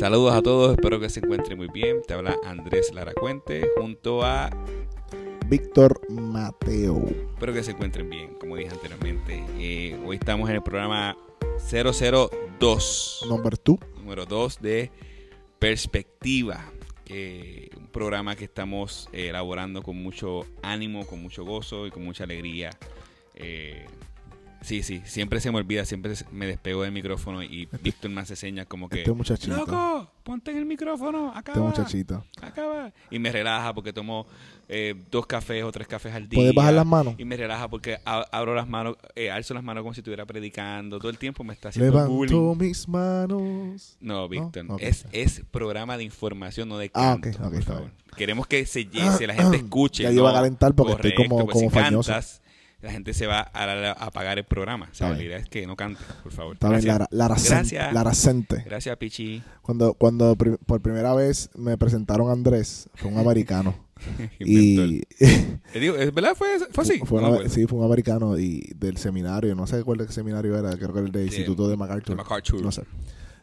Saludos a todos, espero que se encuentren muy bien. Te habla Andrés Laracuente junto a Víctor Mateo. Espero que se encuentren bien, como dije anteriormente. Eh, hoy estamos en el programa 002. Number 2. Número 2 de Perspectiva. Eh, un programa que estamos eh, elaborando con mucho ánimo, con mucho gozo y con mucha alegría. Eh, sí, sí, siempre se me olvida, siempre me despego del micrófono y Víctor me hace señas como que... Este muchachito. ¡Loco! Ponte en el micrófono, acaba. Este muchachito. Acaba. Y me relaja porque tomo eh, dos cafés o tres cafés al día. ¿Puedes bajar las manos? Y me relaja porque abro las manos, eh, alzo las manos como si estuviera predicando. Todo el tiempo me está haciendo Levanto bullying. mis manos. No, Víctor, es, es programa de información, no de Ah, canto, ok, ok, por está favor. Queremos que se, se la gente escuche. Ya yo iba a no, calentar porque estoy como- pues como si fañoso. cantas, la gente se va a, a apagar el programa. O sea, la idea es que no cante, por favor. Está bien, Gracias. Lara, Lara, Gracias. Lara Cente. Gracias, Pichi. Cuando, cuando por primera vez me presentaron a Andrés, fue un americano. Y digo, ¿Es verdad? ¿Fue, fue así? Fue una- sí, fue un americano y del seminario, no sé cuál seminario era, creo que era el del De- Instituto de MacArthur. de MacArthur. No sé.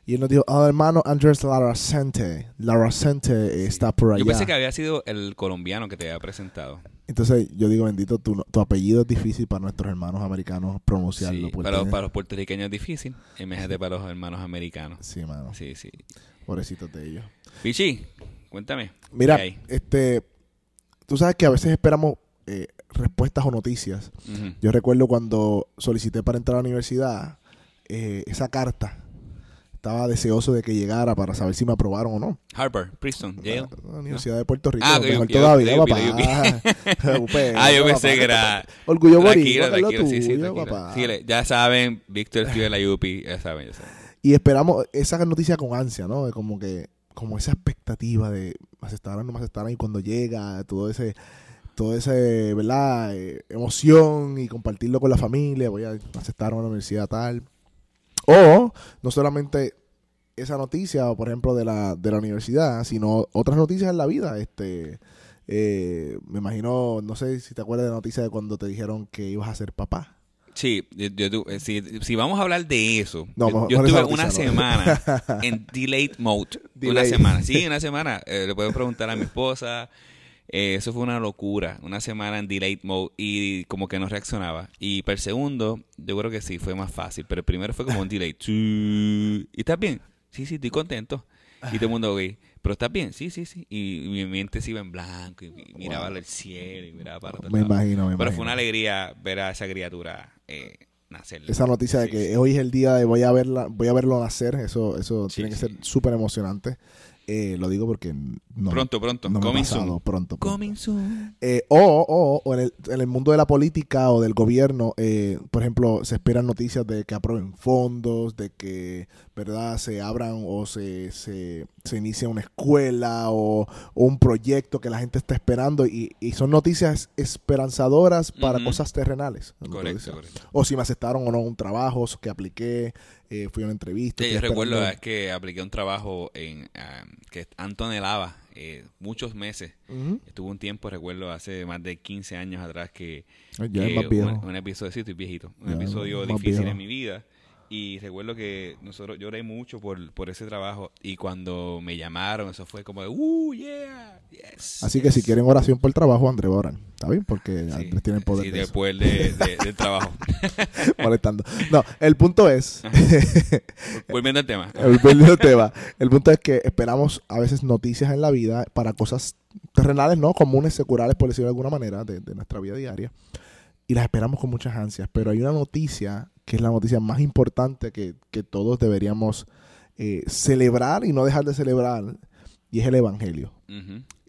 Y él nos dijo, ah, hermano Andrés Laracente. Laracente está por allá. Yo pensé que había sido el colombiano que te había presentado. Entonces yo digo, bendito, tu, tu apellido es difícil para nuestros hermanos americanos pronunciarlo. Sí, porque para, los- tiene- para los puertorriqueños es difícil. Imagínate para los hermanos americanos. Sí, mano. Sí, sí. Pobrecitos de ellos. Pichi, cuéntame. Mira, este, tú sabes que a veces esperamos eh, respuestas o noticias. Yo recuerdo cuando solicité para entrar a la universidad, eh, esa carta, estaba deseoso de que llegara para saber si me aprobaron o no. Harper, Princeton, Yale. La, la Universidad de Puerto Rico, Ah, mejor yo- todavía, yo- papá. yo- UP, Ah, yo pensé que era... Orgullo boricua, lo sí, sí, papá. Sí, ya saben, Víctor estudia en la UP, ya saben, ya saben. Y esperamos esa noticia con ansia, ¿no? Como que, como esa expectativa de me aceptaran o no me aceptaran y cuando llega todo ese, todo ese, ¿verdad? Eh, emoción y compartirlo con la familia, voy a aceptar a una universidad tal. O no solamente esa noticia, por ejemplo, de la, de la universidad, sino otras noticias en la vida. Este, eh, me imagino, no sé si te acuerdas de la noticia de cuando te dijeron que ibas a ser papá. Sí, yo- yo eh, si, si vamos a hablar de eso, No, yo, mejor- estuve una semana en delayed mode. Una semana, sí, una semana. Eh, le puedo preguntar a mi esposa. Eh, eso fue una locura, una semana en delayed mode y como que no reaccionaba. Y para el segundo, yo creo que sí, fue más fácil. Pero el primero fue como un delay. ¿Y estás bien? Sí, sí, estoy contento. Y todo el mundo, güey, ¿pero estás bien? Sí, sí, sí. Y, y mi mente se iba en blanco y, y miraba al cielo y miraba para otro Me lado. imagino, me Pero imagino. fue una alegría ver a esa criatura eh, nacer. esa noticia de que sí. hoy es el día de voy a verla, voy a verlo nacer, eso, eso Sí, tiene que ser súper emocionante. Eh, lo digo porque no, Pronto, pronto. no Coming pasado, soon. pronto, pronto. Coming soon. Eh, o o, o en, el, en el mundo de la política o del gobierno, eh, por ejemplo, se esperan noticias de que aprueben fondos, de que verdad se abran o se, se, se inicie una escuela o, o un proyecto que la gente está esperando y, y son noticias esperanzadoras para cosas terrenales. Correcto, correcto. O si me aceptaron o no un trabajo que apliqué, eh, fui a una entrevista. Sí, yo recuerdo que apliqué un trabajo en que Anton eh, muchos meses. Ujú. Estuvo un tiempo, recuerdo, hace más de 15 años atrás que Ya que es más viejo. Un, un episodio, sí, estoy viejito, un Ya, episodio difícil viejo. en mi vida. Y recuerdo que nosotros lloré mucho por, por ese trabajo. Y cuando me llamaron, eso fue como de, ¡Uh, yeah! Yes. Así que si yes". quieren oración por el trabajo, André Boran. ¿Está bien? Porque Sí, Andrés tiene el poder sí, de eso. después de, de- del trabajo. molestando. No, el punto es, Volviendo al tema. el, punto tema, el punto es que esperamos a veces noticias en la vida para cosas terrenales, ¿no? Comunes, seculares, por decirlo de alguna manera, de, de nuestra vida diaria. Y las esperamos con muchas ansias. Pero hay una noticia que es la noticia más importante que, que todos deberíamos eh, celebrar y no dejar de celebrar. Y es el Evangelio.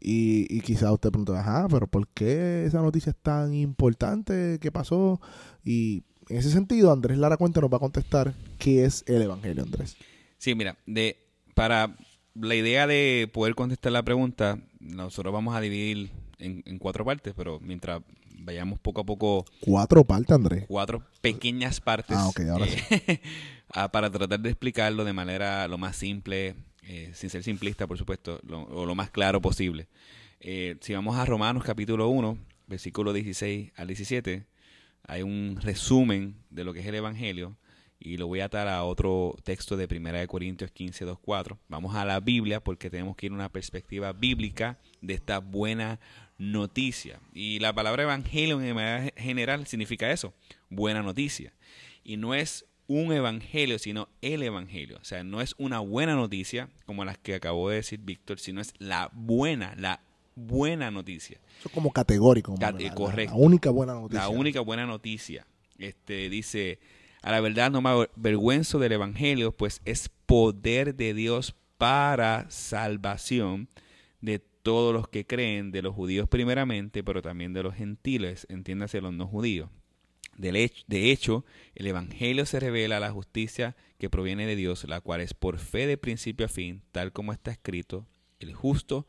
Y, y quizá usted pregunta, ajá, pero ¿por qué esa noticia es tan importante? ¿Qué pasó? Y en ese sentido, Andrés Lara Cuenta nos va a contestar qué es el Evangelio, Andrés. Sí, mira, de, para la idea de poder contestar la pregunta, nosotros vamos a dividir en, en cuatro partes, pero mientras vayamos poco a poco, Cuatro partes, Andrés. cuatro pequeñas partes Ah, ok, ahora eh, ah, para tratar de explicarlo de manera lo más simple, eh, sin ser simplista, por supuesto, lo- o lo más claro posible. Eh, si vamos a Romanos capítulo 1, versículo 16 al 17, hay un resumen de lo que es el Evangelio y lo voy a atar a otro texto de 1 Corintios 15, 2, 4. Vamos a la Biblia porque tenemos que ir a una perspectiva bíblica de esta buena noticia. Y la palabra evangelio en manera general significa eso, buena noticia. Y no es un evangelio, sino el evangelio. O sea, no es una buena noticia como las que acabó de decir Víctor, sino es la buena, la buena noticia. Eso es como categórico. Como Cate- la, la- correcto. La única buena noticia. La única buena noticia. Este dice, a la verdad no me avergüenzo del evangelio, pues es poder de Dios para salvación de todos los que creen, de los judíos primeramente, pero también de los gentiles, entiéndase los no judíos. De hecho, el Evangelio se revela la justicia que proviene de Dios, la cual es por fe de principio a fin, tal como está escrito, el justo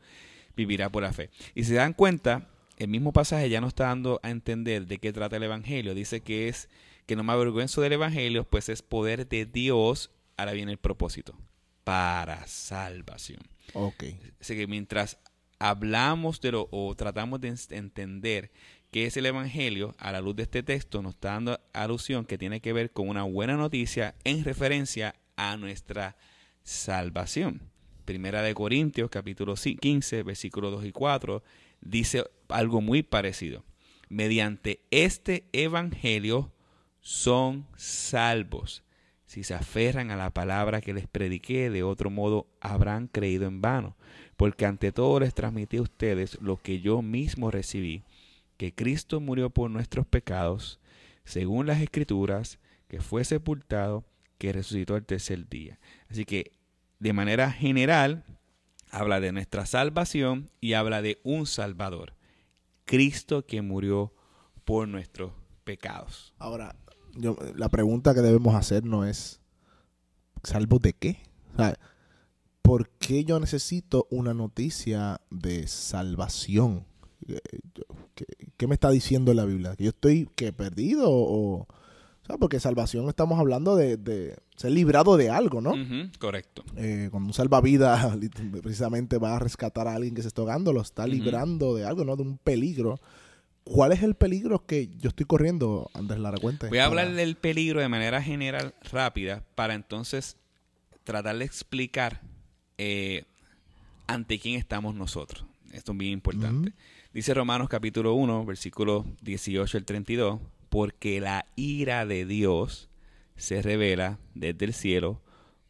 vivirá por la fe. Y si se dan cuenta, el mismo pasaje ya nos está dando a entender de qué trata el Evangelio. Dice que es que no me avergüenzo del Evangelio, pues es poder de Dios. Ahora viene el propósito, para salvación. Ok. Así que mientras hablamos de lo o tratamos de en- entender qué es el Evangelio, a la luz de este texto nos está dando alusión que tiene que ver con una buena noticia en referencia a nuestra salvación. Primera de Corintios, capítulo ci- 15, versículos 2 y 4, dice algo muy parecido. Mediante este Evangelio son salvos si se aferran a la palabra que les prediqué, de otro modo habrán creído en vano. Porque ante todo les transmití a ustedes lo que yo mismo recibí, que Cristo murió por nuestros pecados, según las escrituras, que fue sepultado, que resucitó el tercer día. Así que, de manera general, habla de nuestra salvación y habla de un Salvador, Cristo que murió por nuestros pecados. Ahora, yo, la pregunta que debemos hacer no es ¿salvo de qué? O sea, ¿por qué yo necesito una noticia de salvación? Eh, ¿Qué, qué me está diciendo la Biblia? ¿Que yo estoy que perdido o...? o sea, porque salvación estamos hablando de, de ser librado de algo, ¿no? Correcto. Eh, cuando un salvavidas precisamente va a rescatar a alguien que se está ahogando, lo está librando de algo, ¿no? De un peligro. ¿Cuál es el peligro que yo estoy corriendo, Andrés Lara? Cuente. Voy a Para- hablar del peligro de manera general, rápida, para entonces tratar de explicar eh, ante quién estamos nosotros. Esto es bien importante. Dice Romanos capítulo 1, versículo 18 al 32, porque la ira de Dios se revela desde el cielo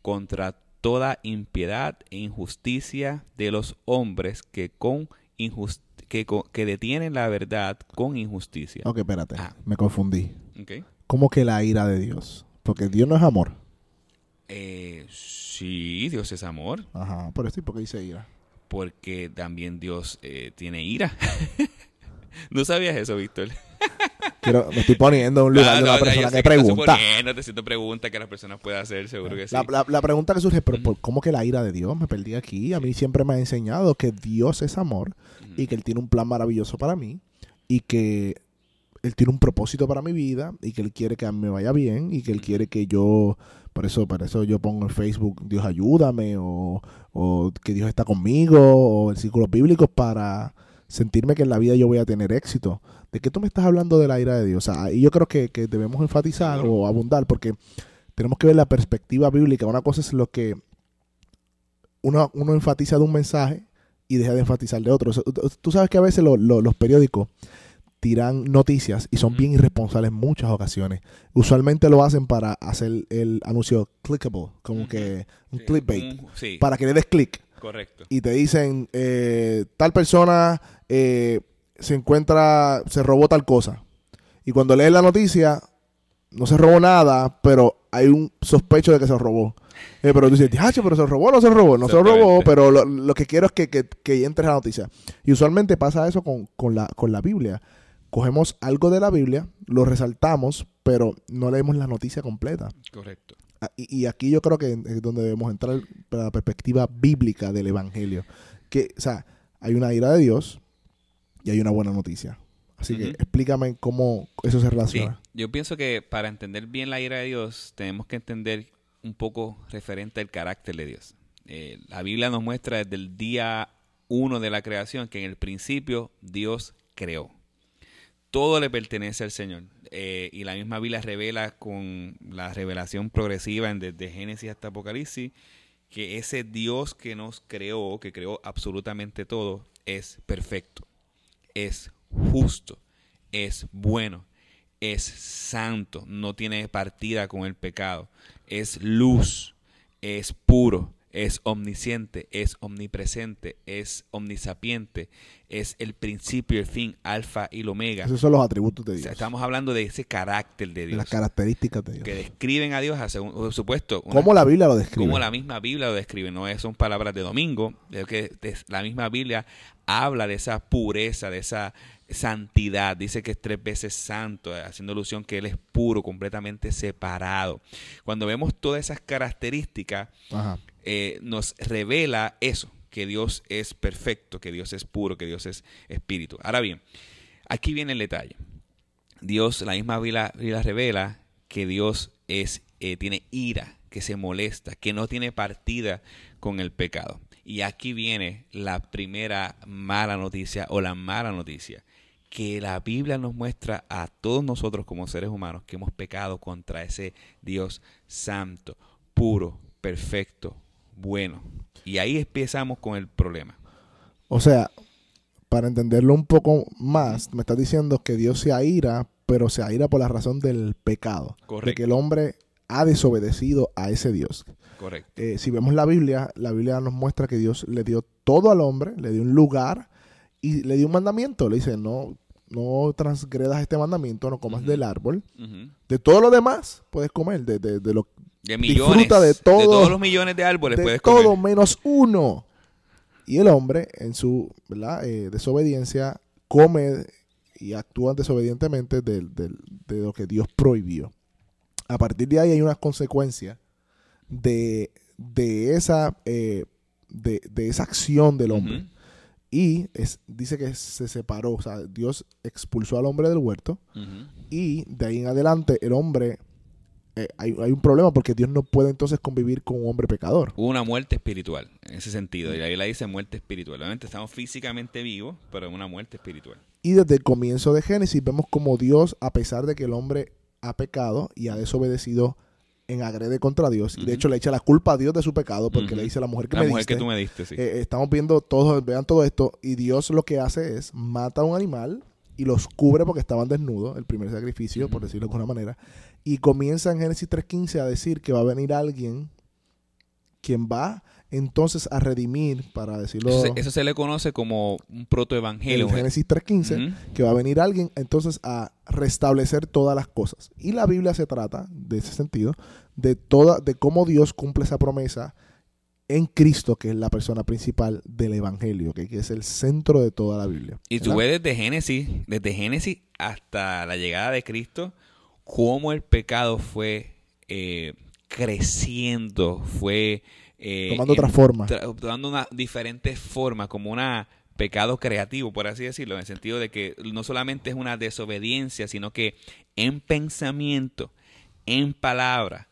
contra toda impiedad e injusticia de los hombres que con injust- que, que detienen la verdad con injusticia. Ok, espérate. Ah. Me confundí. ¿Ok? ¿Cómo que la ira de Dios? Porque Dios no es amor. Eh, sí, Dios es amor, Ajá, por eso y porque dice ira. porque también Dios eh, tiene ira. ¿No sabías eso, Víctor? Quiero, me estoy poniendo en un lugar Ah, de una no, persona que estás pregunta. suponiendo, te siento pregunta que las personas puedan hacer, seguro que sí. La, la- la pregunta que surge, pero ¿por- ¿cómo que la ira de Dios? Me perdí aquí. A mí siempre me ha enseñado que Dios es amor y que Él tiene un plan maravilloso para mí y que Él tiene un propósito para mi vida y que Él quiere que a mí me vaya bien y que Él quiere que yo, por eso, por eso yo pongo en Facebook Dios ayúdame o, o que Dios está conmigo o versículos bíblicos para sentirme que en la vida yo voy a tener éxito. ¿De qué tú me estás hablando de la ira de Dios? O sea, ahí yo creo que, que debemos enfatizar o abundar porque tenemos que ver la perspectiva bíblica. Una cosa es lo que uno, uno enfatiza de un mensaje y deja de enfatizar de otro. O sea, tú- tú sabes que a veces lo- lo- los periódicos tiran noticias y son bien irresponsables en muchas ocasiones. Usualmente lo hacen para hacer el anuncio clickable, como que un Sí, clickbait, un- sí, para que le des click correcto. y te dicen eh, tal persona eh, se encuentra, se robó tal cosa. Y cuando lees la noticia, no se robó nada, pero hay un sospecho de que se robó. Eh, pero tú dices, "Diache, pero se robó o no se robó. No se robó, pero lo, lo que quiero es que, que, que entres a la noticia. Y usualmente pasa eso con, con, la, con la Biblia. Cogemos algo de la Biblia, lo resaltamos, pero no leemos la noticia completa. Correcto. Ah, Y, y aquí yo creo que es donde debemos entrar para la perspectiva bíblica del Evangelio. Que, o sea, hay una ira de Dios y hay una buena noticia. Así que explícame cómo eso se Sí, relaciona. yo pienso que para entender bien la ira de Dios tenemos que entender un poco referente al carácter de Dios. Eh, la Biblia nos muestra desde el día uno de la creación que en el principio Dios creó. Todo le pertenece al Señor. Eh, y la misma Biblia revela con la revelación progresiva desde Génesis hasta Apocalipsis que ese Dios que nos creó, que creó absolutamente todo, es perfecto, es justo, es bueno, es santo, no tiene partida con el pecado, es luz, es puro, es omnisciente, es omnipresente, es omnisapiente, es el principio y el fin, alfa y el omega. Esos son los atributos de O Dios. sea, estamos hablando de ese carácter de de Dios las características de Dios. que describen a Dios, a según- por supuesto, una- ¿Cómo la Biblia lo describe? como la misma Biblia lo describe, no son palabras de domingo, es que la misma Biblia habla de esa pureza, de esa santidad, dice que es tres veces santo, haciendo alusión que Él es puro, completamente separado. Cuando vemos todas esas características, eh, nos revela eso, que Dios es perfecto, que Dios es puro, que Dios es espíritu. Ahora bien, aquí viene el detalle. Dios, la misma Biblia, Biblia revela que Dios es, eh, tiene ira, que se molesta, que no tiene partida con el pecado. Y aquí viene la primera mala noticia o la mala noticia, que la Biblia nos muestra a todos nosotros como seres humanos que hemos pecado contra ese Dios santo, puro, perfecto, bueno. Y ahí empezamos con el problema. O sea, para entenderlo un poco más, me estás diciendo que Dios se aira, pero se aira por la razón del pecado. De Correcto. que el hombre ha desobedecido a ese Dios. Correcto. Eh, si vemos la Biblia, la Biblia nos muestra que Dios le dio todo al hombre, le dio un lugar y le dio un mandamiento. Le dice, no, no transgredas este mandamiento, no comas del árbol. De todo lo demás puedes comer, de, de- de lo, De millones. Disfruta de todo- todos los millones de árboles de puedes todo comer. menos uno. Y el hombre, en su. Eh, desobediencia, come y actúa desobedientemente de, de- de lo que Dios prohibió. A partir de ahí hay unas consecuencias de, de esa, eh, de, de esa acción del hombre. Y es, dice que se separó, o sea, Dios expulsó al hombre del huerto y de ahí en adelante el hombre, eh, hay, hay un problema porque Dios no puede entonces convivir con un hombre pecador. Hubo una muerte espiritual, en ese sentido. Y ahí la dice muerte espiritual. Obviamente estamos físicamente vivos, pero es una muerte espiritual. Y desde el comienzo de Génesis vemos como Dios, a pesar de que el hombre ha pecado y ha desobedecido en agrede contra Dios, y de Ujú. hecho le echa la culpa a Dios de su pecado porque le dice a la mujer que La me mujer diste, que tú me diste, sí. eh, estamos viendo todo, vean todo esto, y Dios lo que hace es mata a un animal y los cubre porque estaban desnudos, el primer sacrificio, por decirlo de alguna manera, y comienza en Génesis 3.15 a decir que va a venir alguien quien va entonces a redimir, para decirlo Eso, se- eso se le conoce como un protoevangelio. en Génesis 3.15, Ujú. que va a venir alguien entonces a restablecer todas las cosas. Y la Biblia se trata, de ese sentido, de toda, de cómo Dios cumple esa promesa en Cristo, que es la persona principal del Evangelio, que que es el centro de toda la Biblia. Y tú ves desde Génesis, desde Génesis hasta la llegada de Cristo, cómo el pecado fue eh, creciendo, fue eh, Tomando otra en- forma. tra- tomando una diferente forma, como un pecado creativo, por así decirlo, en el sentido de que no solamente es una desobediencia, sino que en pensamiento, en palabra,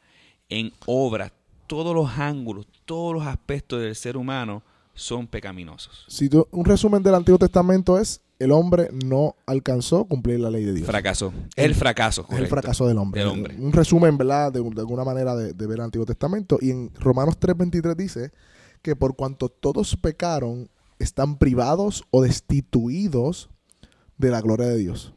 en obra, todos los ángulos, todos los aspectos del ser humano son pecaminosos. Si tú- un resumen del Antiguo Testamento es, el hombre no alcanzó a cumplir la ley de Dios. Fracasó. El fracaso. El fracaso del hombre. Del hombre. Un resumen, ¿verdad? De, de alguna manera de, de ver el Antiguo Testamento. Y en Romanos 3.23 dice que por cuanto todos pecaron, están privados o destituidos de la gloria de Dios.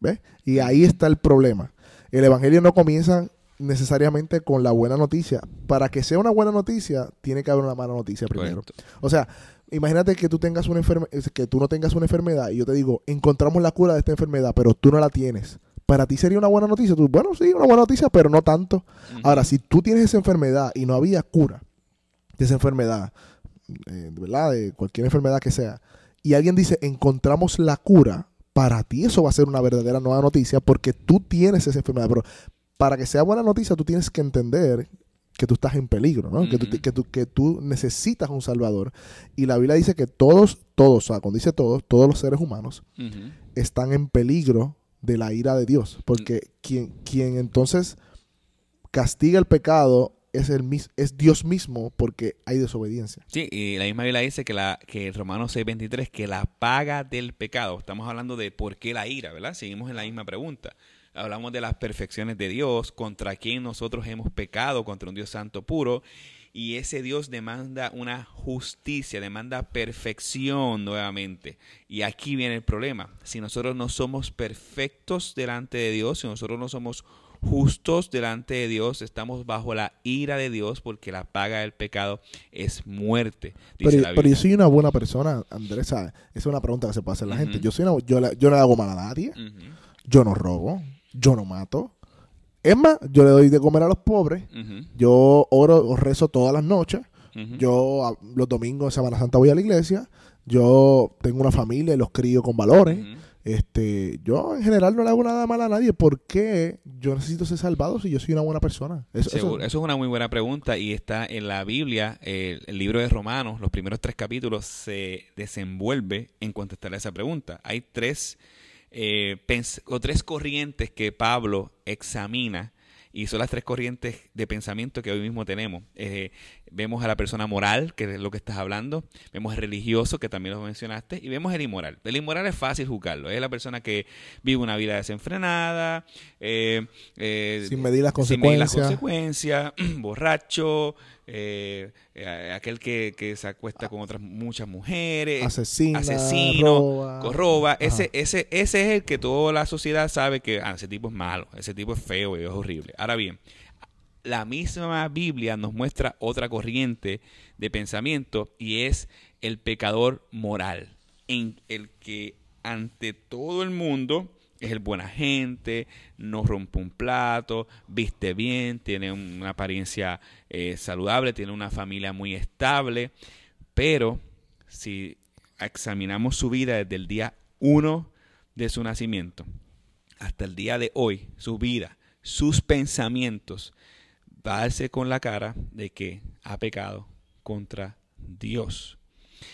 ¿Ves? Y ahí está el problema. El Evangelio no comienza necesariamente con la buena noticia. Para que sea una buena noticia, tiene que haber una mala noticia primero. Correcto. O sea, imagínate que tú tengas una enferme- que tú no tengas una enfermedad y yo te digo, encontramos la cura de esta enfermedad, pero tú no la tienes. Para ti sería una buena noticia. Tú, bueno, sí, una buena noticia, pero no tanto. Ahora, si tú tienes esa enfermedad y no había cura de esa enfermedad, eh, ¿verdad? De cualquier enfermedad que sea, y alguien dice, encontramos la cura, para ti eso va a ser una verdadera nueva noticia porque tú tienes esa enfermedad. Pero para que sea buena noticia, tú tienes que entender que tú estás en peligro, ¿no? que, tú, que, tú, que tú necesitas un salvador. Y la Biblia dice que todos, todos, o sea, cuando dice todos, todos los seres humanos están en peligro de la ira de Dios. Porque quien, quien entonces castiga el pecado es, el, es Dios mismo porque hay desobediencia. Sí, y la misma Biblia dice que, la, que Romanos 6:23, que la paga del pecado, estamos hablando de por qué la ira, ¿verdad? Seguimos en la misma pregunta. Hablamos de las perfecciones de Dios, contra quien nosotros hemos pecado, contra un Dios santo puro, y ese Dios demanda una justicia, demanda perfección nuevamente. Y aquí viene el problema. Si nosotros no somos perfectos delante de Dios, si nosotros no somos justos delante de Dios, estamos bajo la ira de Dios porque la paga del pecado es muerte. Dice Pero, la pero yo soy una buena persona, Andrés. ¿sabes? Esa es una pregunta que se puede hacer la gente. Yo, soy una- yo, le- yo no le hago mal a nadie. Yo no robo. Yo no mato. Es más, yo le doy de comer a los pobres. Yo oro o rezo todas las noches. Yo a- los domingos de Semana Santa voy a la iglesia. Yo tengo una familia y los crío con valores. Este, yo en general no le hago nada mal a nadie. ¿Por qué yo necesito ser salvado si yo soy una buena persona? Eso. Eso es una muy buena pregunta y está en la Biblia, el, el libro de Romanos, los primeros tres capítulos se desenvuelve en contestar a esa pregunta. Hay tres, eh, o tres corrientes que Pablo examina y son las tres corrientes de pensamiento que hoy mismo tenemos. Eh, vemos a la persona moral, que es lo que estás hablando, vemos al religioso, que también lo mencionaste, y vemos el inmoral. El inmoral es fácil juzgarlo, es la persona que vive una vida desenfrenada, eh, eh, sin medir las medir las consecuencias, borracho, eh, eh, aquel que, que se acuesta con otras muchas mujeres, asesina, asesino, roba. corroba. Ajá. Ese, ese, ese es el que toda la sociedad sabe que ah, ese tipo es malo, ese tipo es feo y es horrible. Ahora bien, la misma Biblia nos muestra otra corriente de pensamiento y es el pecador moral, en el que ante todo el mundo es el buena gente, no rompe un plato, viste bien, tiene un- una apariencia eh, saludable, tiene una familia muy estable, pero si examinamos su vida desde el día 1 de su nacimiento hasta el día de hoy, su vida, sus pensamientos, va a con la cara de que ha pecado contra Dios.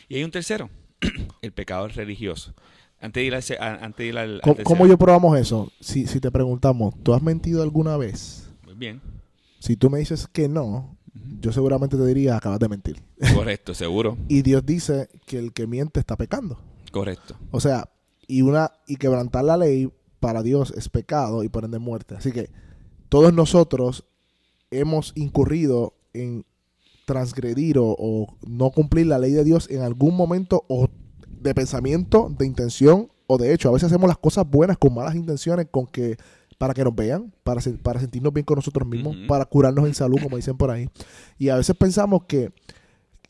Y hay un tercero, el pecador religioso. Antes de ir a- antes de ir al- ¿Cómo, cómo yo probamos eso? Si, si te preguntamos, ¿tú has mentido alguna vez? Muy bien, Si tú me dices que no, yo seguramente te diría, acabas de mentir. correcto, seguro, Y Dios dice que el que miente está pecando. correcto. O sea, y una y quebrantar la ley para Dios es pecado y por ende muerte. Así que todos nosotros hemos incurrido en transgredir o, o no cumplir la ley de Dios en algún momento o de pensamiento, de intención o de hecho. A veces hacemos las cosas buenas con malas intenciones, con que para que nos vean, para, se- para sentirnos bien con nosotros mismos, para curarnos en salud, como dicen por ahí. Y a veces pensamos que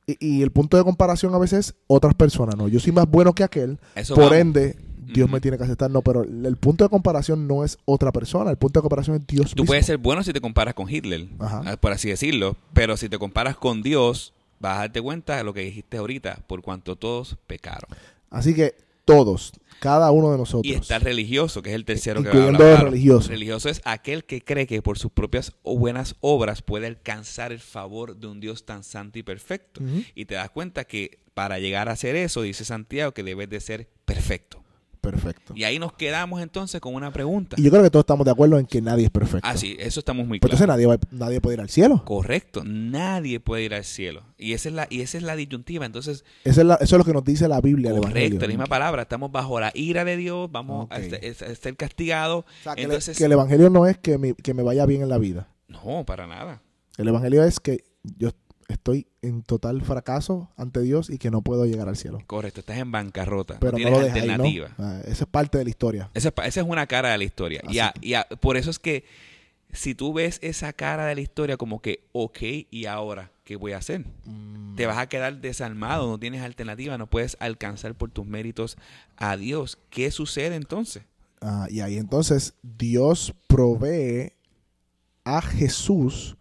y, y el punto de comparación a veces es otras personas, ¿no? Yo soy más bueno que aquel, Eso por vamos. ende, Dios me tiene que aceptar. No, pero el punto de comparación no es otra persona. El punto de comparación es Dios Tú mismo. puedes ser bueno si te comparas con Hitler, Ajá. ah, por así decirlo, pero si te comparas con Dios, vas a darte cuenta de lo que dijiste ahorita, por cuanto todos pecaron. Así que todos, cada uno de nosotros. Y está el religioso, que es el tercero que va a hablar. el religioso. El religioso es aquel que cree que por sus propias o buenas obras puede alcanzar el favor de un Dios tan santo y perfecto. Y te das cuenta que para llegar a hacer eso, dice Santiago, que debes de ser perfecto. Perfecto. Y ahí nos quedamos entonces con una pregunta. Y yo creo que todos estamos de acuerdo en que nadie es perfecto. Ah, sí, eso estamos muy Pues claros. entonces nadie, va- nadie puede ir al cielo. Correcto, nadie puede ir al cielo. Y esa es la, y esa es la disyuntiva. Entonces, Eso es, la- eso es lo que nos dice la Biblia, el correcto, la misma palabra, estamos bajo la ira de Dios, vamos Ok. a, este- a ser castigados. O sea, que, el- Entonces, que el Evangelio no es que me, que me vaya bien en la vida. no, para nada. El Evangelio es que yo estoy en total fracaso ante Dios y que no puedo llegar al cielo. Correcto, estás en bancarrota, Pero no no, tienes lo ahí, alternativa. Ah, esa es parte de la historia. Esa, esa es una cara de la historia. Así Y, a- y a- por eso es que si tú ves esa cara de la historia como que, ok, ¿y ahora qué voy a hacer? Mm, Te vas a quedar desarmado, no tienes alternativa, no puedes alcanzar por tus méritos a Dios. ¿Qué sucede entonces? Ah, y ahí entonces Dios provee a Jesús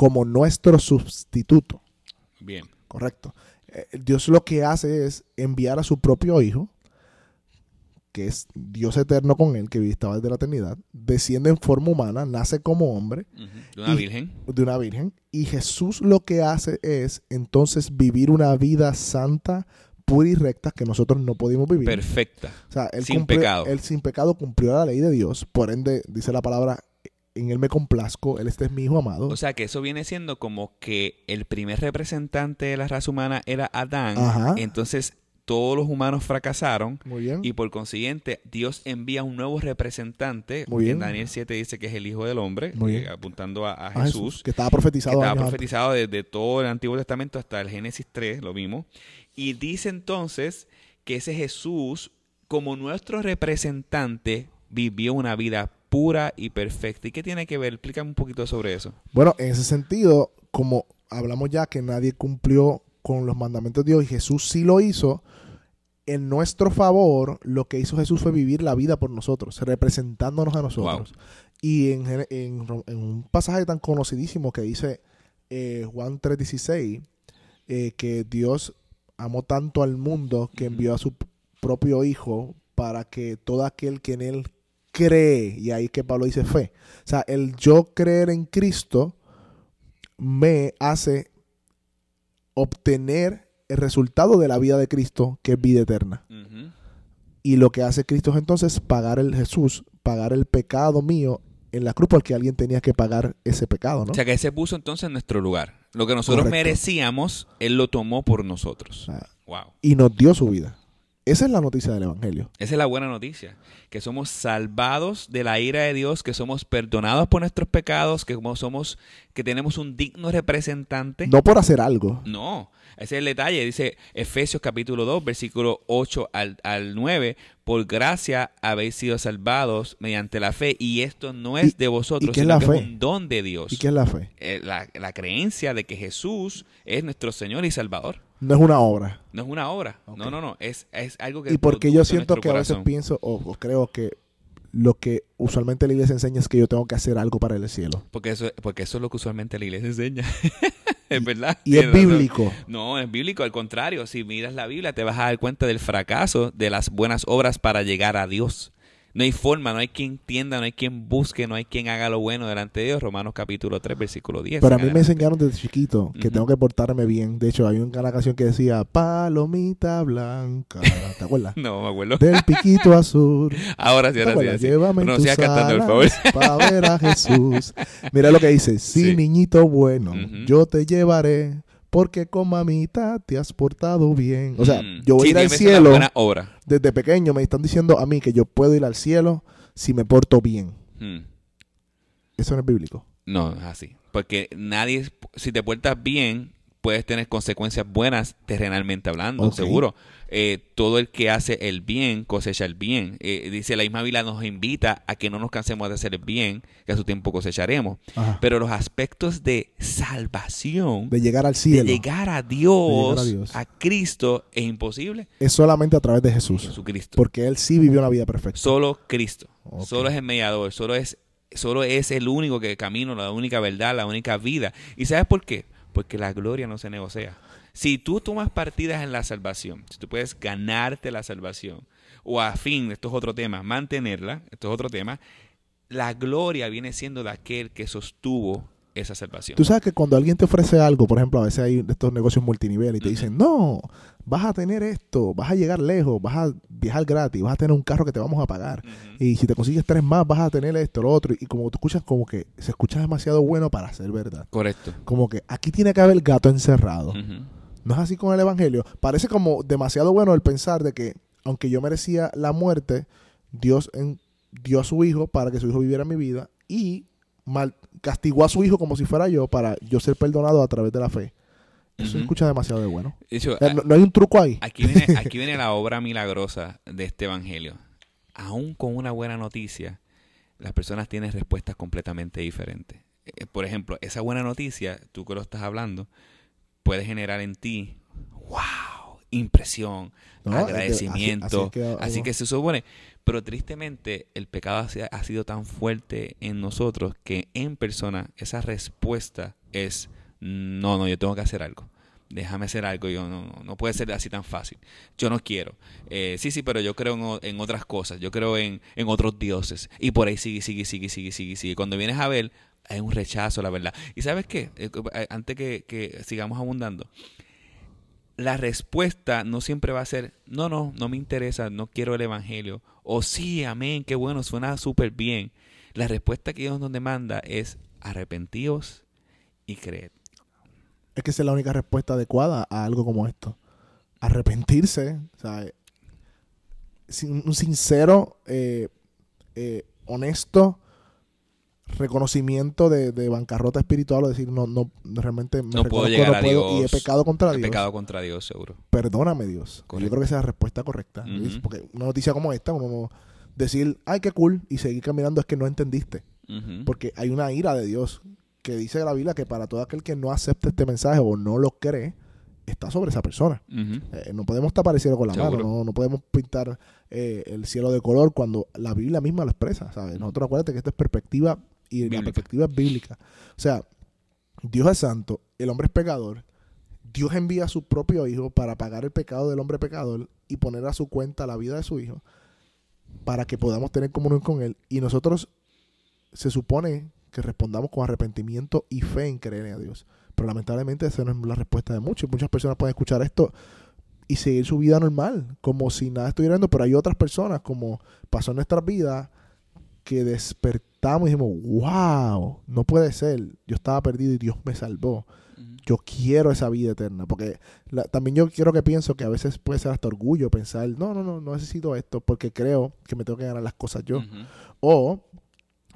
como nuestro sustituto. Bien. Correcto. Eh, Dios lo que hace es enviar a su propio Hijo, que es Dios eterno con él, que estaba desde la eternidad, desciende en forma humana, nace como hombre. De una Y- virgen. de una virgen, y Jesús lo que hace es entonces vivir una vida santa, pura y recta que nosotros no pudimos vivir. Perfecta. O sea, él Sin cumplió- pecado. Él sin pecado cumplió la ley de Dios. Por ende, dice la palabra, en él me complazco, él este es mi hijo amado. O sea que eso viene siendo como que el primer representante de la raza humana era Adán. Ajá. Entonces todos los humanos fracasaron Muy bien. y por consiguiente Dios envía un nuevo representante. Muy que bien. En Daniel 7 dice que es el Hijo del Hombre, Muy eh, bien. apuntando a, a A Jesús. que estaba que profetizado. estaba años antes. profetizado desde todo el Antiguo Testamento hasta el Génesis 3, lo vimos. Y dice entonces que ese Jesús, como nuestro representante, vivió una vida pura y perfecta. ¿Y qué tiene que ver? Explícame un poquito sobre eso. Bueno, en ese sentido, como hablamos ya que nadie cumplió con los mandamientos de Dios y Jesús sí lo hizo, en nuestro favor, lo que hizo Jesús fue vivir la vida por nosotros, representándonos a nosotros. Y en, un pasaje tan conocidísimo que dice eh, Juan 3:16, eh, que Dios amó tanto al mundo que envió a su propio Hijo para que todo aquel que en Él cree, y ahí que Pablo dice fe, o sea, el yo creer en Cristo me hace obtener el resultado de la vida de Cristo, que es vida eterna. Y lo que hace Cristo es entonces pagar el Jesús, pagar el pecado mío en la cruz porque alguien tenía que pagar ese pecado, ¿no? O sea que se puso entonces en nuestro lugar. Lo que nosotros Correcto. merecíamos, Él lo tomó por nosotros. Wow. y nos dio su vida. Esa es la noticia del Evangelio. Esa es la buena noticia, que somos salvados de la ira de Dios, que somos perdonados por nuestros pecados, que como somos que tenemos un digno representante. No por hacer algo. No, ese es el detalle. Dice Efesios capítulo 2, versículo 8 al, al 9. Por gracia habéis sido salvados mediante la fe. Y esto no es ¿Y- de vosotros, y qué es sino la que fe? es un don de Dios. ¿Y qué es la fe? Eh, la, la creencia de que Jesús es nuestro Señor y Salvador. No es una obra. No es una obra. No, no, no. Es, es algo que Y porque yo siento que a veces pienso o, creo que lo que usualmente la iglesia enseña es que yo tengo que hacer algo para el cielo. Porque eso, porque eso es lo que usualmente la iglesia enseña. es verdad. Y es bíblico. No, es bíblico. Al contrario, si miras la Biblia te vas a dar cuenta del fracaso de las buenas obras para llegar a Dios. No hay forma, no hay quien entienda, no hay quien busque, no hay quien haga lo bueno delante de Dios. Romanos capítulo 3, versículo 10. Pero a en mí me enseñaron desde chiquito que tengo que portarme bien. De hecho, hay una canción que decía Palomita blanca. ¿Te acuerdas? No, me acuerdo. Del piquito azul. Ahora sí, ¿Te ahora sí. Llévame en no tus sigas cantando, por favor. para ver a Jesús. Mira lo que dice. Sí, Sí. niñito bueno, yo te llevaré porque con mamita te has portado bien. O sea, Mm. yo voy Sí, a ir al cielo. buena obra. Desde pequeño me están diciendo a mí que yo puedo ir al cielo si me porto bien. Mm. Eso no es bíblico. No, es así. Porque nadie, si te portas bien, puedes tener consecuencias buenas terrenalmente hablando, seguro. Eh, todo el que hace el bien cosecha el bien. Eh, dice la misma Biblia nos invita a que no nos cansemos de hacer el bien, que a su tiempo cosecharemos. Ajá. Pero los aspectos de salvación, de llegar al de cielo llegar a Dios, De llegar a Dios. a Cristo, es imposible. es solamente a través de Jesús. Jesucristo. Porque Él sí vivió una vida perfecta. Solo Cristo. Solo es el mediador. Solo es, solo es el único que camino, la única verdad, la única vida. ¿Y sabes por qué? Porque la gloria no se negocia. Si tú tomas partidas en la salvación, si tú puedes ganarte la salvación, o a fin, esto es otro tema, mantenerla, esto es otro tema, la gloria viene siendo de aquel que sostuvo esa salvación. Tú sabes que cuando alguien te ofrece algo, por ejemplo, a veces hay estos negocios multinivel y te dicen, no, vas a tener esto, vas a llegar lejos, vas a viajar gratis, vas a tener un carro que te vamos a pagar. Y si te consigues tres más, vas a tener esto, lo otro. Y como tú escuchas, como que se escucha demasiado bueno para ser verdad. Correcto. Como que aquí tiene que haber gato encerrado. Ujú. No es así con el Evangelio. Parece como demasiado bueno el pensar de que, aunque yo merecía la muerte, Dios en- dio a su hijo para que su hijo viviera mi vida y mal, castigó a su hijo como si fuera yo para yo ser perdonado a través de la fe. Eso se Ujú. escucha demasiado de bueno. Eh, no, no hay un truco ahí. Aquí viene, aquí viene la obra milagrosa de este evangelio. Aún con una buena noticia, las personas tienen respuestas completamente diferentes. Eh, Por ejemplo, esa buena noticia, tú que lo estás hablando, puede generar en ti, wow, impresión, ¿no? Agradecimiento. así- así es que- Así que se supone. Pero tristemente, el pecado ha si- ha sido tan fuerte en nosotros que en persona esa respuesta es: no, no, yo tengo que hacer algo. Déjame hacer algo. Yo no, no, puede ser así tan fácil. Yo no quiero. Eh, sí, sí, pero yo creo en otras cosas. Yo creo en, en otros dioses. Y por ahí sigue, sigue, sigue, sigue, sigue, sigue. Cuando vienes a ver, hay un rechazo, la verdad. ¿Y sabes qué? Eh, eh, Antes que, que sigamos abundando la respuesta no siempre va a ser, no, no, no me interesa, no quiero el Evangelio. O sí, amén, qué bueno, suena súper bien. La respuesta que Dios nos demanda es arrepentíos y creed. Es que esa es la única respuesta adecuada a algo como esto. Arrepentirse, sea, eh, un sincero, honesto reconocimiento de, de bancarrota espiritual o decir, no, no, realmente me No puedo llegar no a puedo, y he Dios. pecado contra He Dios. pecado contra Dios, seguro. Perdóname, Dios. Correcto. Yo creo que esa es la respuesta correcta. Porque una noticia como esta, uno no decir, ay, qué cool, y seguir caminando es que no entendiste. Porque hay una ira de Dios que dice la Biblia que para todo aquel que no acepte este mensaje o no lo cree, está sobre esa persona. Eh, no podemos tapar el cielo con la Seguro. mano, no, no podemos pintar eh, el cielo de color cuando la Biblia misma lo expresa, ¿sabes? Nosotros acuérdate que esta es perspectiva y la Bíblica. perspectiva es bíblica. O sea, Dios es santo, el hombre es pecador, Dios envía a su propio hijo para pagar el pecado del hombre pecador y poner a su cuenta la vida de su hijo para que podamos tener comunión con él y nosotros se supone que respondamos con arrepentimiento y fe en creer en Dios. Pero lamentablemente esa no es la respuesta de muchos. Muchas personas pueden escuchar esto y seguir su vida normal, como si nada estuviera yendo, pero hay otras personas, como pasó en nuestras vidas, que despertamos y dijimos, wow, no puede ser, yo estaba perdido y Dios me salvó. Yo quiero esa vida eterna, porque la- también yo quiero que pienso que a veces puede ser hasta orgullo pensar, no, no, no, no necesito esto porque creo que me tengo que ganar las cosas yo. O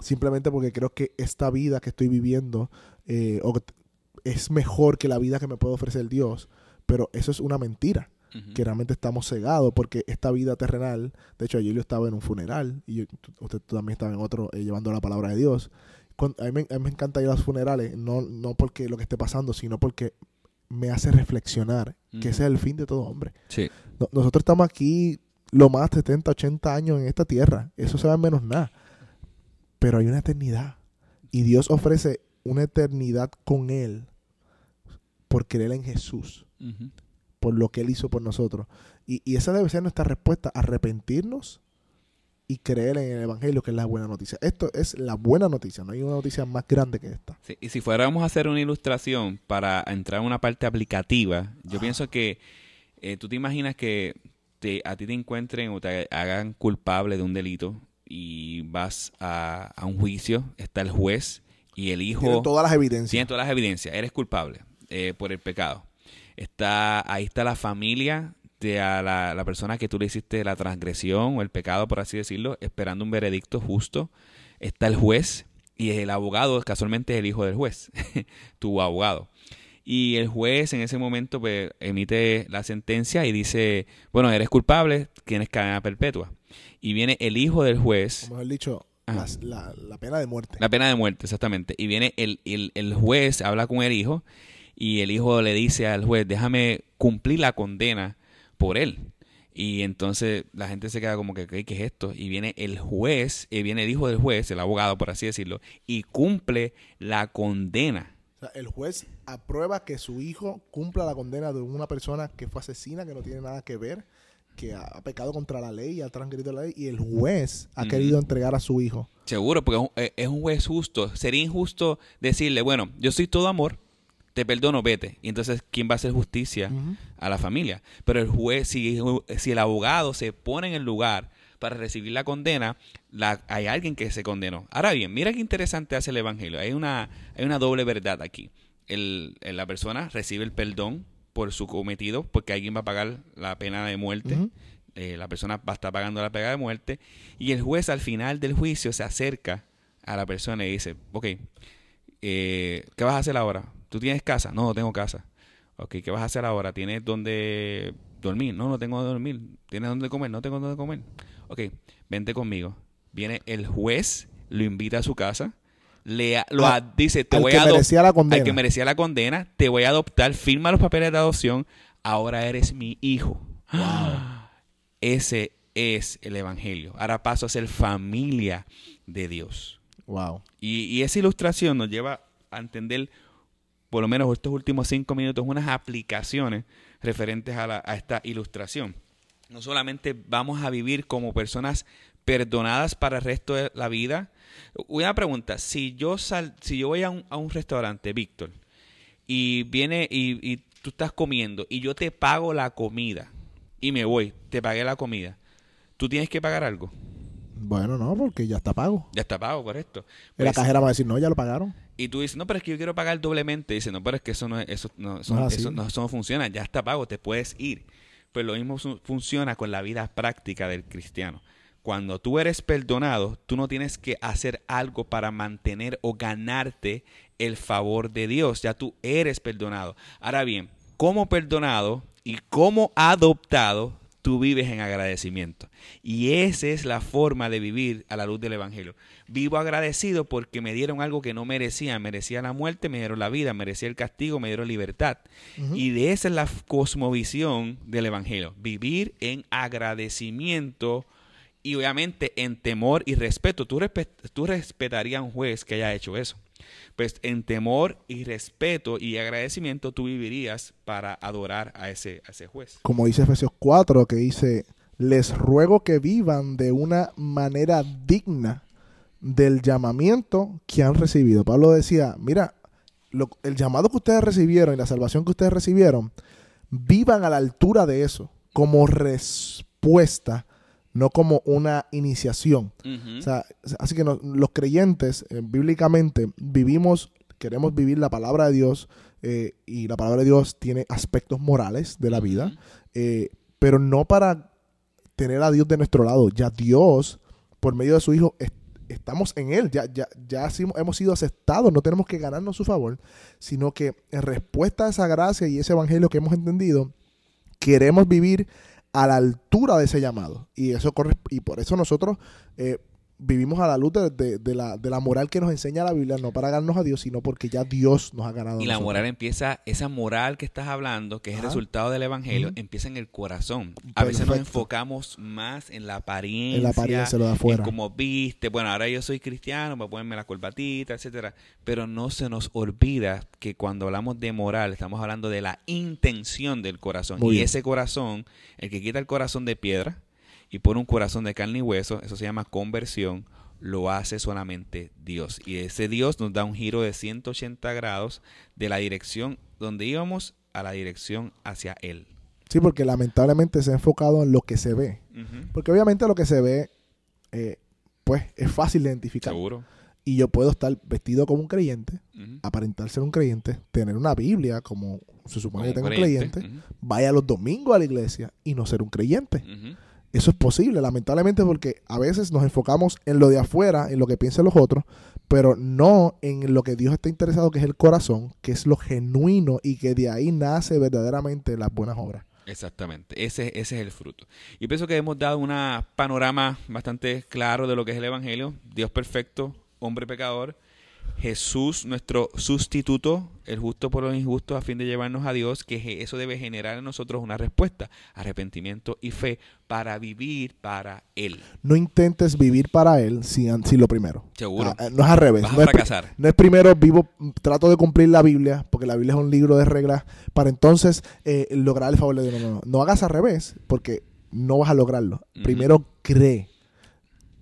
simplemente porque creo que esta vida que estoy viviendo eh, o es mejor que la vida que me puede ofrecer Dios. Pero eso es una mentira, Que realmente estamos cegados porque esta vida terrenal, de hecho ayer yo estaba en un funeral y yo- usted también estaba en otro eh, llevando la palabra de Dios. A, mí, me- a mí me encanta ir a los funerales, no, no porque lo que esté pasando, sino porque me hace reflexionar que Ujú. ese es el fin de todo hombre. Sí. No- nosotros estamos aquí lo más 70, 80 años en esta tierra. Eso se va en menos nada. Pero hay una eternidad. Y Dios ofrece una eternidad con Él por creer en Jesús, Ujú. Por lo que Él hizo por nosotros. Y, y esa debe ser nuestra respuesta, arrepentirnos y creer en el Evangelio, que es la buena noticia. Esto es la buena noticia, no hay una noticia más grande que esta. Sí, y si fuéramos a hacer una ilustración para entrar en una parte aplicativa, yo Ah. pienso que eh, tú te imaginas que te, a ti te encuentren o te hagan culpable de un delito y vas a, a un juicio, está el juez y el hijo Tienen todas las evidencias. tiene todas las evidencias, eres culpable eh, por el pecado. Está, ahí está la familia de a la, la persona que tú le hiciste la transgresión o el pecado, por así decirlo, esperando un veredicto justo. Está el juez y el abogado, casualmente es el hijo del juez, tu abogado. Y el juez en ese momento pues, emite la sentencia y dice, bueno, eres culpable, tienes cadena perpetua. Y viene el hijo del juez, O mejor dicho, Ajá. las- la, la pena de muerte. la pena de muerte, exactamente. Y viene el, el, el juez, habla con el hijo, y el hijo le dice al juez, déjame cumplir la condena por él. Y entonces la gente se queda como que, ¿qué, qué es esto? Y viene el juez, y viene el hijo del juez, el abogado, por así decirlo, y cumple la condena. O sea, el juez aprueba que su hijo cumpla la condena de una persona que fue asesina, que no tiene nada que ver, que ha, ha pecado contra la ley, ha transgredido la ley, y el juez ha querido entregar a su hijo. Seguro, porque es un- eh, es un juez justo. Sería injusto decirle, bueno, yo soy todo amor, te perdono, vete. Y entonces, ¿quién va a hacer justicia? A la familia. Pero el juez, si, si el abogado se pone en el lugar para recibir la condena, la, hay alguien que se condenó. Ahora bien, mira qué interesante hace el Evangelio. Hay una, hay una doble verdad aquí. El, la persona recibe el perdón por su cometido, porque alguien va a pagar la pena de muerte. Eh, la persona va a estar pagando la pena de muerte. Y el juez al final del juicio se acerca a la persona y dice, ok, eh, ¿qué vas a hacer ahora? ¿Tú tienes casa? No, no tengo casa. Ok, ¿qué vas a hacer ahora? ¿Tienes dónde dormir? No, no tengo dónde dormir. ¿Tienes dónde comer? No tengo dónde comer. Ok, vente conmigo. Viene el juez, lo invita a su casa, le a- lo a- dice, te al voy que a adoptar merecía la condena. al que merecía la condena, te voy a adoptar, firma los papeles de adopción, ahora eres mi hijo. Ese es el Evangelio. Ahora paso a ser familia de Dios. Wow. Y, y esa ilustración nos lleva a entender, por lo menos estos últimos cinco minutos, unas aplicaciones referentes a, la- a esta ilustración. No solamente vamos a vivir como personas perdonadas para el resto de la vida. Una pregunta, si yo sal, si yo voy a un, restaurante, Víctor, y viene y, y tú estás comiendo y yo te pago la comida y me voy, te pagué la comida, ¿tú tienes que pagar algo? Bueno, no, porque ya está pago. Ya está pago, correcto. La Pues, cajera va a decir, no, ya lo pagaron. y tú dices, no, pero es que yo quiero pagar doblemente. Dice, no, pero es que eso no, es- eso no, eso, No es así. eso no, eso no funciona. Ya está pago, te puedes ir. Pues lo mismo funciona con la vida práctica del cristiano. Cuando tú eres perdonado, tú no tienes que hacer algo para mantener o ganarte el favor de Dios. Ya tú eres perdonado. Ahora bien, como perdonado y como adoptado, tú vives en agradecimiento. Y esa es la forma de vivir a la luz del Evangelio. Vivo agradecido porque me dieron algo que no merecía. Merecía la muerte, me dieron la vida, merecía el castigo, me dieron libertad. Y de esa es la cosmovisión del Evangelio. Vivir en agradecimiento y obviamente en temor y respeto. Tú, tú respetarías a un juez que haya hecho eso. Pues en temor y respeto y agradecimiento tú vivirías para adorar a ese, a ese juez. Como dice Efesios 4, que dice, les ruego que vivan de una manera digna del llamamiento que han recibido. Pablo decía, mira, el llamado que ustedes recibieron y la salvación que ustedes recibieron, vivan a la altura de eso, como respuesta, no como una iniciación. O sea, así que no- los creyentes, eh, bíblicamente, vivimos, queremos vivir la palabra de Dios eh, y la palabra de Dios tiene aspectos morales de la vida, eh, pero no para tener a Dios de nuestro lado. Ya Dios, por medio de su Hijo, es- estamos en Él, ya, ya, ya hemos sido aceptados, no tenemos que ganarnos su favor, sino que en respuesta a esa gracia y ese evangelio que hemos entendido, queremos vivir a la altura de ese llamado. Y eso corre, y por eso nosotros eh, vivimos a la luz de, de- de la, de la moral que nos enseña la Biblia, no para ganarnos a Dios, sino porque ya Dios nos ha ganado. a Y la moral empieza, esa moral que estás hablando, que es el resultado del evangelio, empieza en el corazón. A veces nos enfocamos más en la apariencia, En la apariencia, lo de en afuera. cómo viste. Bueno, ahora yo soy cristiano, a ponerme la corbatita, etcétera. Pero no se nos olvida que cuando hablamos de moral, estamos hablando de la intención del corazón. Muy y bien. ese corazón, el que quita el corazón de piedra y pone un corazón de carne y hueso, eso se llama conversión, lo hace solamente Dios. Y ese Dios nos da un giro de 180 grados de la dirección donde íbamos a la dirección hacia Él. Sí, porque lamentablemente se ha enfocado en lo que se ve. Porque obviamente lo que se ve, eh, pues es fácil de identificar. Seguro. Y yo puedo estar vestido como un creyente, Ujú. aparentar ser un creyente, tener una Biblia como se supone que tengo un creyente, vaya los domingos a la iglesia y no ser un creyente. Eso es posible, lamentablemente, porque a veces nos enfocamos en lo de afuera, en lo que piensan los otros, pero no en lo que Dios está interesado, que es el corazón, que es lo genuino y que de ahí nace verdaderamente las buenas obras. Exactamente, ese, ese es el fruto. Y pienso que hemos dado un panorama bastante claro de lo que es el Evangelio. Dios perfecto, hombre pecador, Jesús nuestro sustituto, el justo por los injustos a fin de llevarnos a Dios, que eso debe generar en nosotros una respuesta, arrepentimiento y fe para vivir para Él. No intentes vivir para Él sin, sin lo primero. Seguro. Ah, no es al revés. Vas a no, es, fracasar. no es primero vivo, trato de cumplir la Biblia, porque la Biblia es un libro de reglas, para entonces eh, lograr el favor de Dios. No, no, no. No hagas al revés, porque no vas a lograrlo. Primero cree.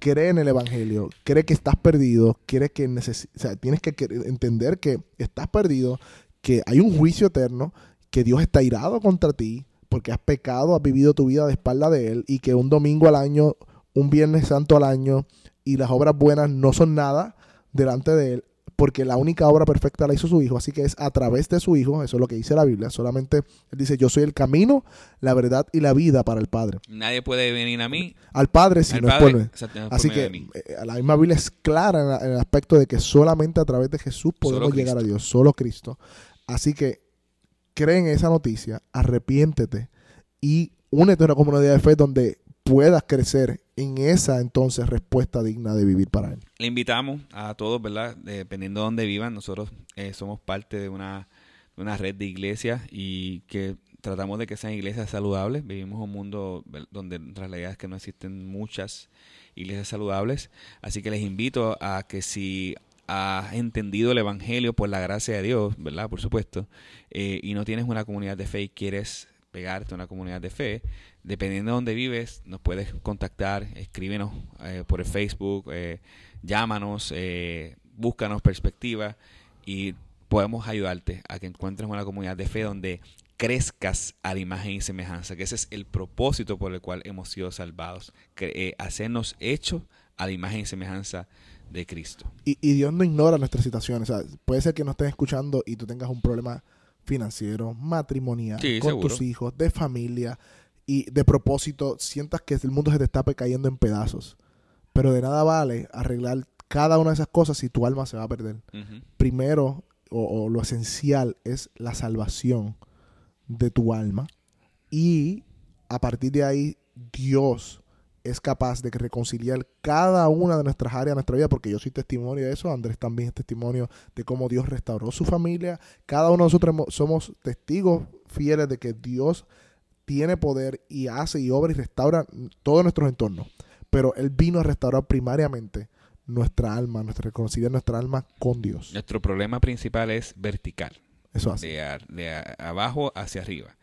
Cree en el Evangelio. Cree que estás perdido. Cree que necesi- o sea, tienes que entender que estás perdido, que hay un juicio eterno, que Dios está irado contra ti, porque has pecado, has vivido tu vida de espalda de Él, y que un domingo al año, un viernes santo al año, y las obras buenas no son nada delante de Él, porque la única obra perfecta la hizo su Hijo, así que es a través de su Hijo, eso es lo que dice la Biblia, solamente Él dice, yo soy el camino, la verdad y la vida para el Padre. Nadie puede venir a mí. Al Padre si al no es por mí. exacto, no es por Así que mí. eh, la misma Biblia es clara en, el aspecto de que solamente a través de Jesús podemos llegar a. Dios, solo Cristo. Así que cree en esa noticia, arrepiéntete y únete a una comunidad de fe donde puedas crecer en esa entonces respuesta digna de vivir para Él. Le invitamos a todos, ¿verdad? Dependiendo de dónde vivan, nosotros eh, somos parte de una, una red de iglesias y que tratamos de que sean iglesias saludables. Vivimos en un mundo donde la realidad es que no existen muchas iglesias saludables. Así que les invito a que si has entendido el Evangelio por la gracia de Dios, ¿verdad? Por supuesto, eh, y no tienes una comunidad de fe y quieres pegarte a una comunidad de fe, dependiendo de dónde vives, nos puedes contactar, escríbenos eh, por el Facebook, eh, llámanos, eh, búscanos perspectiva y podemos ayudarte a que encuentres una comunidad de fe donde crezcas a la imagen y semejanza, que ese es el propósito por el cual hemos sido salvados, que, hacernos hechos a la imagen y semejanza de Cristo. Y, y Dios no ignora nuestras situaciones. O sea, puede ser que no estés escuchando y tú tengas un problema financiero, matrimonial, Sí, con seguro. tus hijos, de familia y de propósito, sientas que el mundo se te está cayendo en pedazos. Pero de nada vale arreglar cada una de esas cosas si tu alma se va a perder. Primero, o, o lo esencial, es la salvación de tu alma. Y a partir de ahí, Dios es capaz de reconciliar cada una de nuestras áreas de nuestra vida, porque yo soy testimonio de eso, Andrés también es testimonio de cómo Dios restauró su familia. Cada uno de nosotros somos testigos fieles de que Dios tiene poder y hace y obra y restaura todos nuestros entornos. Pero Él vino a restaurar primariamente nuestra alma, nuestra reconciliar nuestra alma con Dios. Nuestro problema principal es vertical, Eso así. de, a- de a- abajo hacia arriba.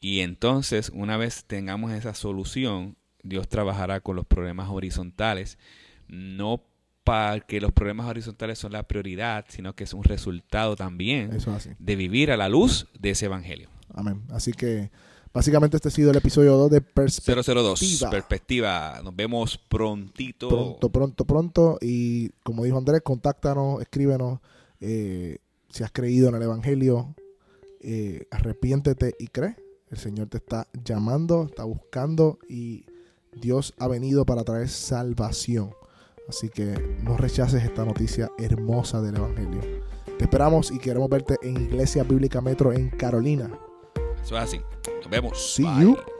Y entonces, una vez tengamos esa solución, Dios trabajará con los problemas horizontales, no para que los problemas horizontales son la prioridad, sino que es un resultado también de vivir a la luz de ese evangelio. Amén. Así que básicamente este ha sido el episodio 2 de Perspectiva. 002, perspectiva. Nos vemos prontito. Pronto, pronto, pronto. Y como dijo Andrés, contáctanos, escríbenos. eh, si has creído en el Evangelio, eh, arrepiéntete y cree. El Señor te está llamando, está buscando y Dios ha venido para traer salvación. Así que no rechaces esta noticia hermosa del Evangelio. Te esperamos y queremos verte en Iglesia Bíblica Metro en Carolina. Eso es así. Nos vemos. See Bye. you